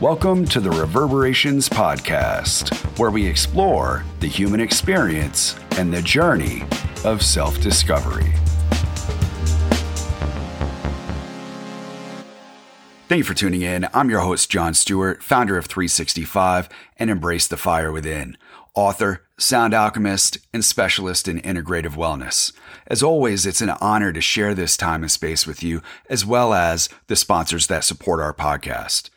Welcome to the Reverberations Podcast, where we explore the human experience and the journey of self discovery. Thank you for tuning in. I'm your host, John Stewart, founder of 365 and Embrace the Fire Within, author, sound alchemist, and specialist in integrative wellness. As always, it's an honor to share this time and space with you, as well as the sponsors that support our podcast.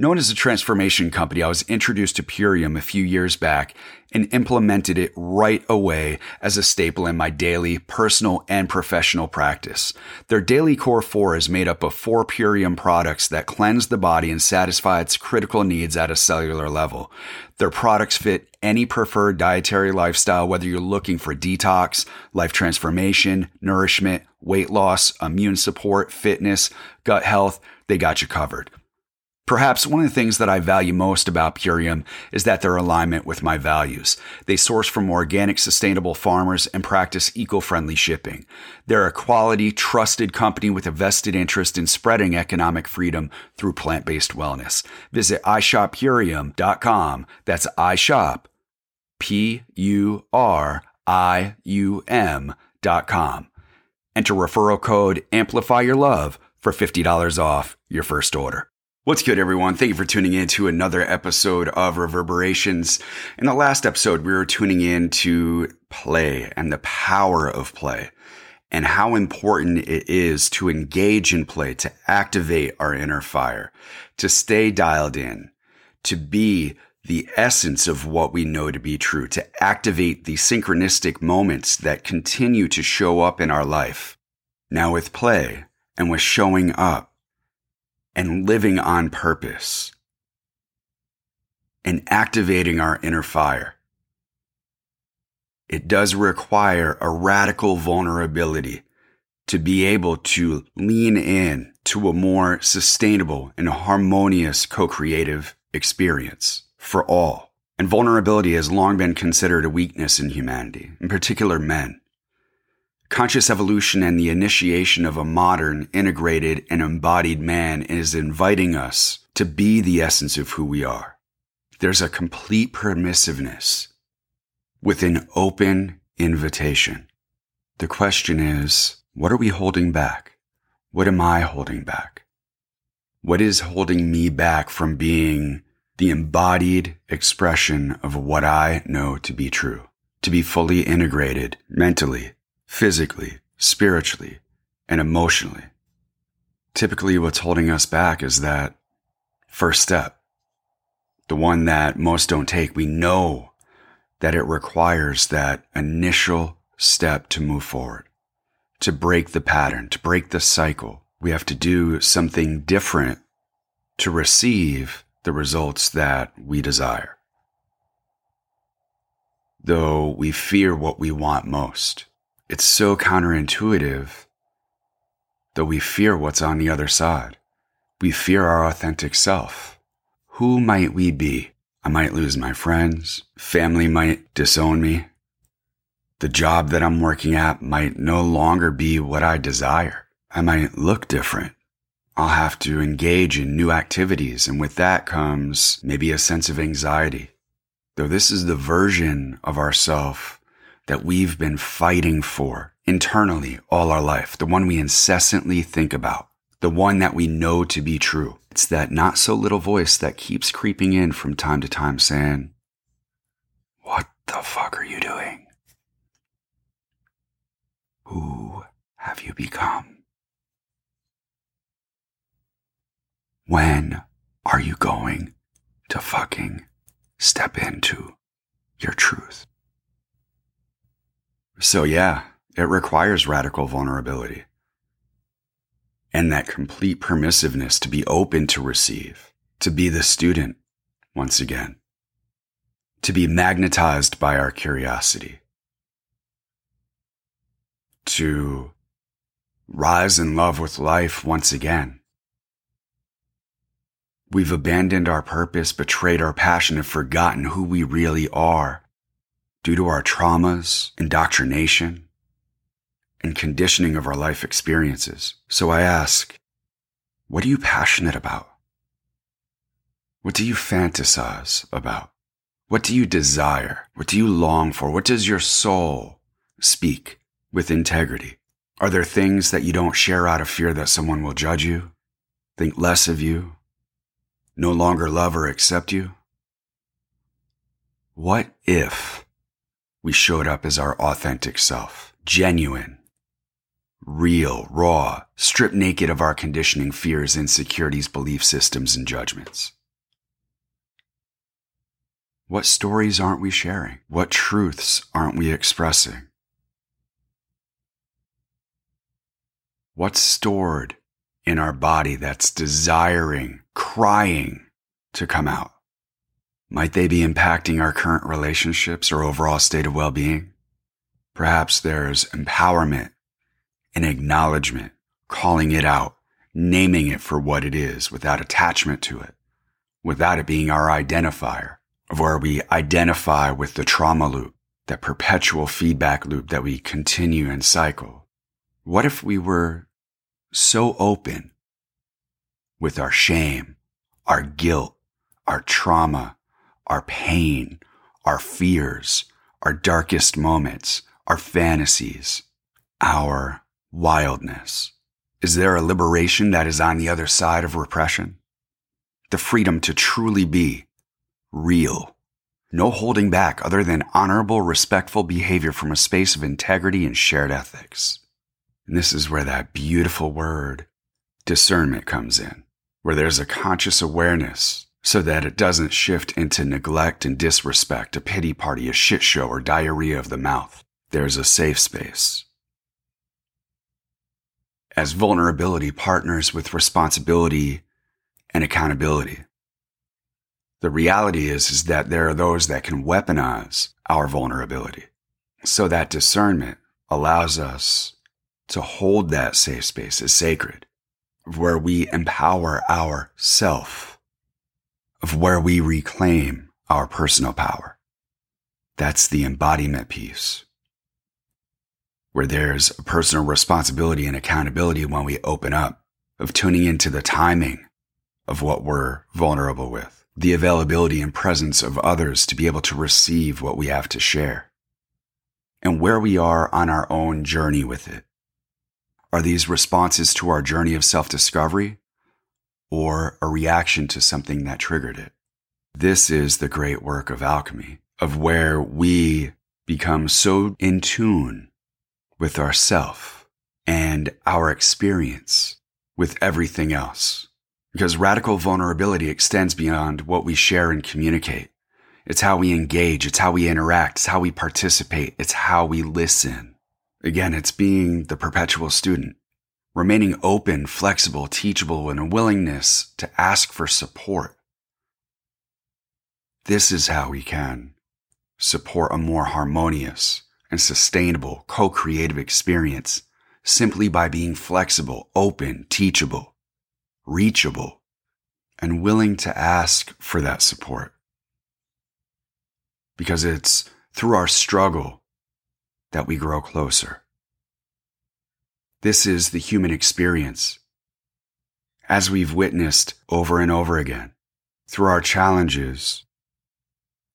Known as a transformation company, I was introduced to Purium a few years back and implemented it right away as a staple in my daily personal and professional practice. Their daily core four is made up of four Purium products that cleanse the body and satisfy its critical needs at a cellular level. Their products fit any preferred dietary lifestyle, whether you're looking for detox, life transformation, nourishment, weight loss, immune support, fitness, gut health, they got you covered. Perhaps one of the things that I value most about Purium is that their alignment with my values. They source from organic, sustainable farmers and practice eco-friendly shipping. They're a quality, trusted company with a vested interest in spreading economic freedom through plant-based wellness. Visit ishoppurium.com. That's iShop, P-U-R-I-U-M dot com. Enter referral code Amplify Your Love for $50 off your first order. What's good, everyone? Thank you for tuning in to another episode of Reverberations. In the last episode, we were tuning in to play and the power of play and how important it is to engage in play, to activate our inner fire, to stay dialed in, to be the essence of what we know to be true, to activate the synchronistic moments that continue to show up in our life. Now with play and with showing up, and living on purpose and activating our inner fire. It does require a radical vulnerability to be able to lean in to a more sustainable and harmonious co-creative experience for all. And vulnerability has long been considered a weakness in humanity, in particular men. Conscious evolution and the initiation of a modern, integrated, and embodied man is inviting us to be the essence of who we are. There's a complete permissiveness with an open invitation. The question is, what are we holding back? What am I holding back? What is holding me back from being the embodied expression of what I know to be true? To be fully integrated mentally, physically, spiritually, and emotionally. Typically, what's holding us back is that first step, the one that most don't take. We know that it requires that initial step to move forward, to break the pattern, to break the cycle. We have to do something different to receive the results that we desire. Though we fear what we want most. It's so counterintuitive that we fear what's on the other side. We fear our authentic self. Who might we be? I might lose my friends. Family might disown me. The job that I'm working at might no longer be what I desire. I might look different. I'll have to engage in new activities, and with that comes maybe a sense of anxiety. Though this is the version of ourself that we've been fighting for internally all our life, the one we incessantly think about, the one that we know to be true. It's that not so little voice that keeps creeping in from time to time saying, What the fuck are you doing? Who have you become? When are you going to fucking step into your truth? So yeah, it requires radical vulnerability and that complete permissiveness to be open to receive, to be the student once again, to be magnetized by our curiosity, to rise in love with life once again. We've abandoned our purpose, betrayed our passion, and forgotten who we really are due to our traumas, indoctrination, and conditioning of our life experiences. So I ask, What are you passionate about? What do you fantasize about? What do you desire? What do you long for? What does your soul speak with integrity? Are there things that you don't share out of fear that someone will judge you, think less of you, no longer love or accept you? What if we showed up as our authentic self, genuine, real, raw, stripped naked of our conditioning, fears, insecurities, belief systems, and judgments? What stories aren't we sharing? What truths aren't we expressing? What's stored in our body that's desiring, crying to come out? Might they be impacting our current relationships or overall state of well being? Perhaps there's empowerment and acknowledgement, calling it out, naming it for what it is without attachment to it, without it being our identifier, of where we identify with the trauma loop, that perpetual feedback loop that we continue and cycle. What if we were so open with our shame, our guilt, our trauma, our pain, our fears, our darkest moments, our fantasies, our wildness? Is there a liberation that is on the other side of repression? The freedom to truly be real. No holding back other than honorable, respectful behavior from a space of integrity and shared ethics. And this is where that beautiful word, discernment, comes in, where there's a conscious awareness so that it doesn't shift into neglect and disrespect, a pity party, a shit show, or diarrhea of the mouth. There's a safe space. As vulnerability partners with responsibility and accountability. The reality is, is that there are those that can weaponize our vulnerability. So that discernment allows us to hold that safe space as sacred, where we empower our self of where we reclaim our personal power. That's the embodiment piece, where there's a personal responsibility and accountability when we open up, of tuning into the timing of what we're vulnerable with, the availability and presence of others to be able to receive what we have to share, and where we are on our own journey with it. Are these responses to our journey of self discovery or a reaction to something that triggered it. This is the great work of alchemy, of where we become so in tune with ourself and our experience with everything else. Because radical vulnerability extends beyond what we share and communicate. It's how we engage. It's how we interact. It's how we participate. It's how we listen. Again, it's being the perpetual student remaining open, flexible, teachable, and a willingness to ask for support. This is how we can support a more harmonious and sustainable co-creative experience simply by being flexible, open, teachable, reachable, and willing to ask for that support. Because it's through our struggle that we grow closer. This is the human experience. As we've witnessed over and over again, through our challenges,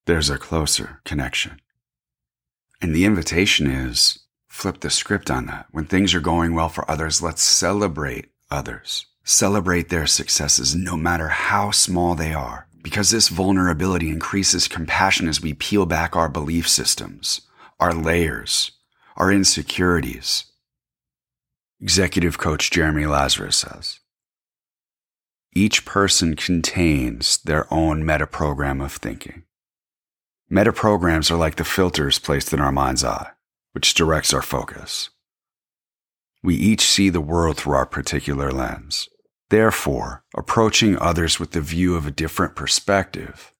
there's a closer connection. And the invitation is flip the script on that. When things are going well for others, let's celebrate others. Celebrate their successes, no matter how small they are, because this vulnerability increases compassion as we peel back our belief systems, our layers, our insecurities, Executive coach Jeremy Lazarus says Each person contains their own meta program of thinking. Meta programs are like the filters placed in our mind's eye, which directs our focus. We each see the world through our particular lens. Therefore, approaching others with the view of a different perspective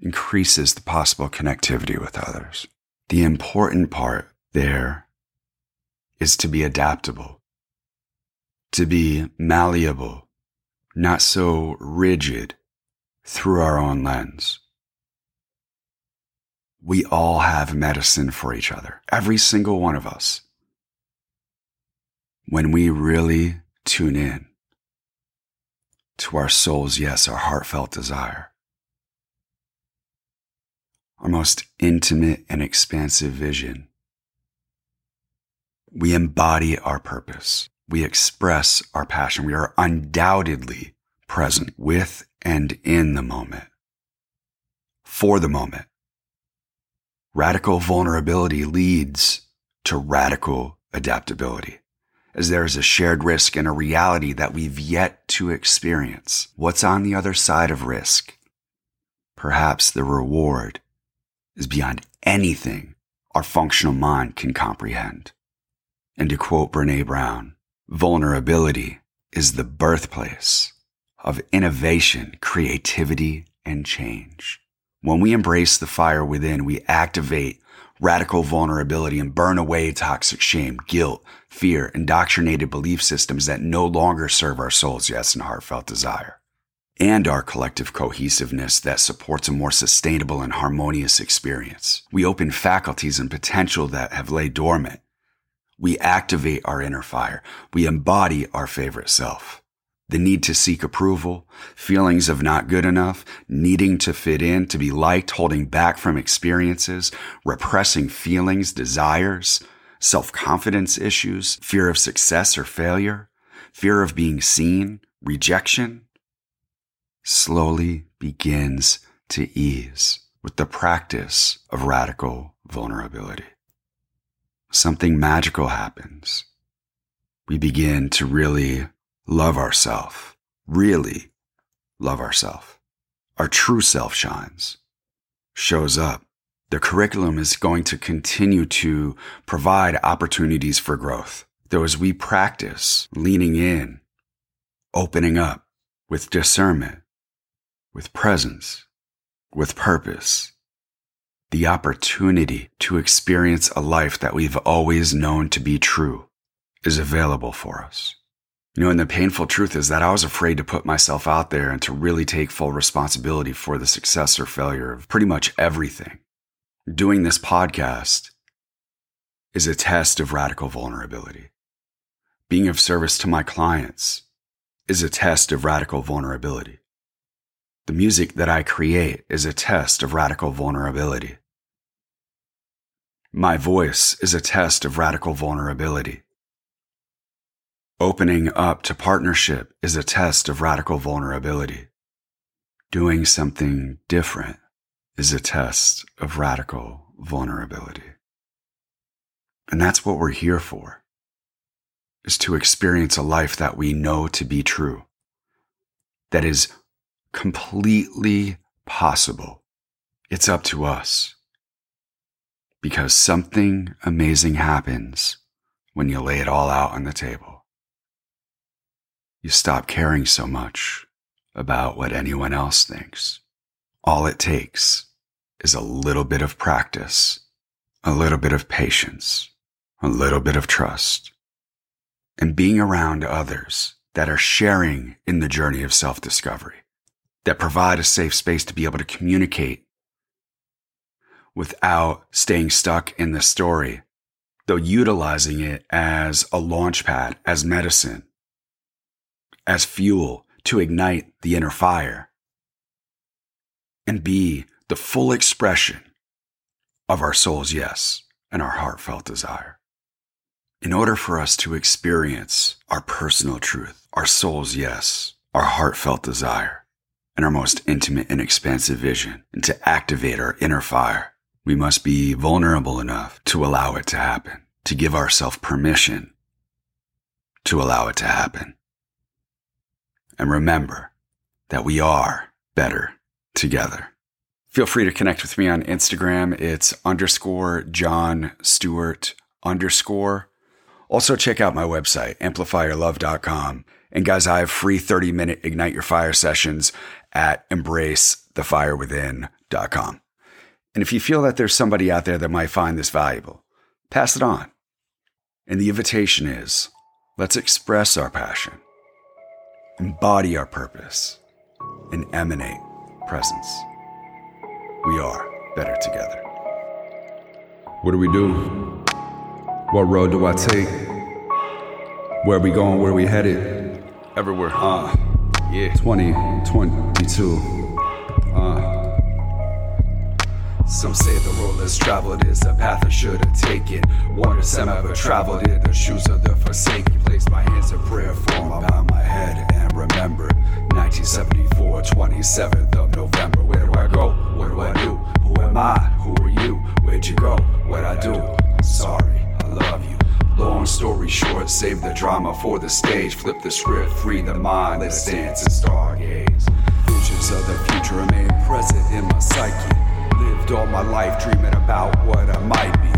increases the possible connectivity with others. The important part there is to be adaptable to be malleable, not so rigid through our own lens. We all have medicine for each other, every single one of us. When we really tune in to our soul's yes, our heartfelt desire. Our most intimate and expansive vision. We embody our purpose. We express our passion. We are undoubtedly present with and in the moment. For the moment. Radical vulnerability leads to radical adaptability as there is a shared risk and a reality that we've yet to experience. What's on the other side of risk? Perhaps the reward is beyond anything our functional mind can comprehend. And to quote Brene Brown, vulnerability is the birthplace of innovation, creativity, and change. When we embrace the fire within, we activate radical vulnerability and burn away toxic shame, guilt, fear, indoctrinated belief systems that no longer serve our soul's yes and heartfelt desire, and our collective cohesiveness that supports a more sustainable and harmonious experience. We open faculties and potential that have laid dormant. We activate our inner fire. We embody our favorite self the need to seek approval, feelings of not good enough, needing to fit in, to be liked, holding back from experiences, repressing feelings, desires, self-confidence issues, fear of success or failure, fear of being seen, rejection, slowly begins to ease with the practice of radical vulnerability. Something magical happens. We begin to really love ourself, really love ourself. Our true self shines, shows up. The curriculum is going to continue to provide opportunities for growth. Though as we practice leaning in, opening up with discernment, with presence, with purpose, the opportunity to experience a life that we've always known to be true is available for us. You know, and the painful truth is that I was afraid to put myself out there and to really take full responsibility for the success or failure of pretty much everything. Doing this podcast is a test of radical vulnerability. Being of service to my clients is a test of radical vulnerability. The music that I create is a test of radical vulnerability. My voice is a test of radical vulnerability. Opening up to partnership is a test of radical vulnerability. Doing something different is a test of radical vulnerability. And that's what we're here for, is to experience a life that we know to be true, that is completely possible. It's up to us. Because something amazing happens when you lay it all out on the table you stop caring so much about what anyone else thinks. All it takes is a little bit of practice, a little bit of patience, a little bit of trust, and being around others that are sharing in the journey of self discovery, that provide a safe space to be able to communicate without staying stuck in the story, though utilizing it as a launch pad, as medicine, as fuel to ignite the inner fire and be the full expression of our soul's yes and our heartfelt desire. In order for us to experience our personal truth, our soul's yes, our heartfelt desire, and our most intimate and expansive vision, and to activate our inner fire, we must be vulnerable enough to allow it to happen, to give ourselves permission to allow it to happen. And remember that we are better together. Feel free to connect with me on Instagram. It's underscore John Stewart underscore. Also, check out my website, amplifyyourlove.com. And guys, I have free 30 minute Ignite Your Fire sessions at embracethefirewithin.com. And if you feel that there's somebody out there that might find this valuable, pass it on. And the invitation is let's express our passion embody our purpose, and emanate presence. We are better together. What do we do? What road do I take? Where are we going? Where are we headed? Everywhere. Uh, Yeah. 2022. Uh. Some say the road less traveled is the path I should have taken. Wonder some ever traveled in the shoes of the forsaken. Place my hands in prayer form about my head and remember 1974, 27th of November. Where do I go? What do I do? Who am I? Who are you? Where'd you go? What'd I do? I'm sorry. I love you. Long story short, save the drama for the stage. Flip the script, free the mind. Let's dance and stargaze. Visions of the future remain present in my psyche. Lived all my life dreaming about what I might be.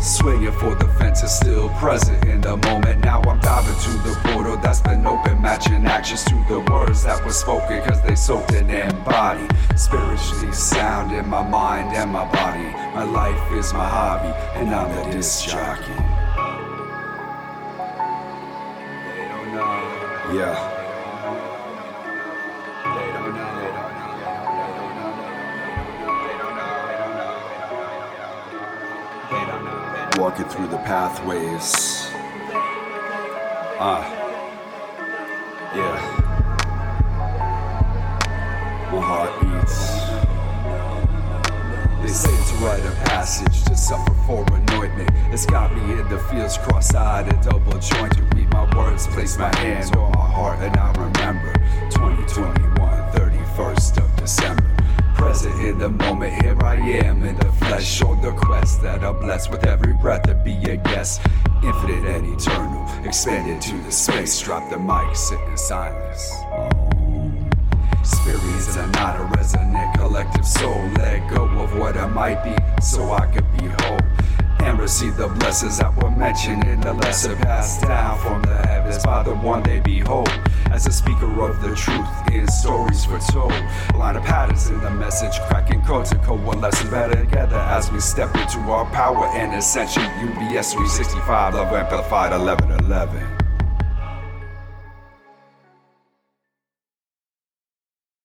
Swinging for the fence is still present in the moment. Now I'm diving to the portal that's been open, matching actions to the words that were spoken, cause they soaked in and body. Spiritually sound in my mind and my body. My life is my hobby, and I'm the disc jockey. Yeah. Walking through the pathways. Ah. Yeah. My heart beats. They say write a passage to suffer for anointment. It's got me in the fields, cross-eyed and double jointed. Read my words, place my hands on my heart, and I remember 2021, 31st of December. Present in the moment, here I am in the flesh. On the quest that I'm blessed with every breath to be a guest. Infinite and eternal, expanded to the space. Drop the mic, sit in silence. Spirits are not a resonant collective soul. Let go of what I might be so I could be whole. And receive the blessings that were mentioned in the lesson passed down from the heavens by the one they behold. As a speaker of the truth in stories foretold, line of patterns in the message, cracking codes and coalescing better together as we step into our power and ascension. UBS 365, love amplified 1111.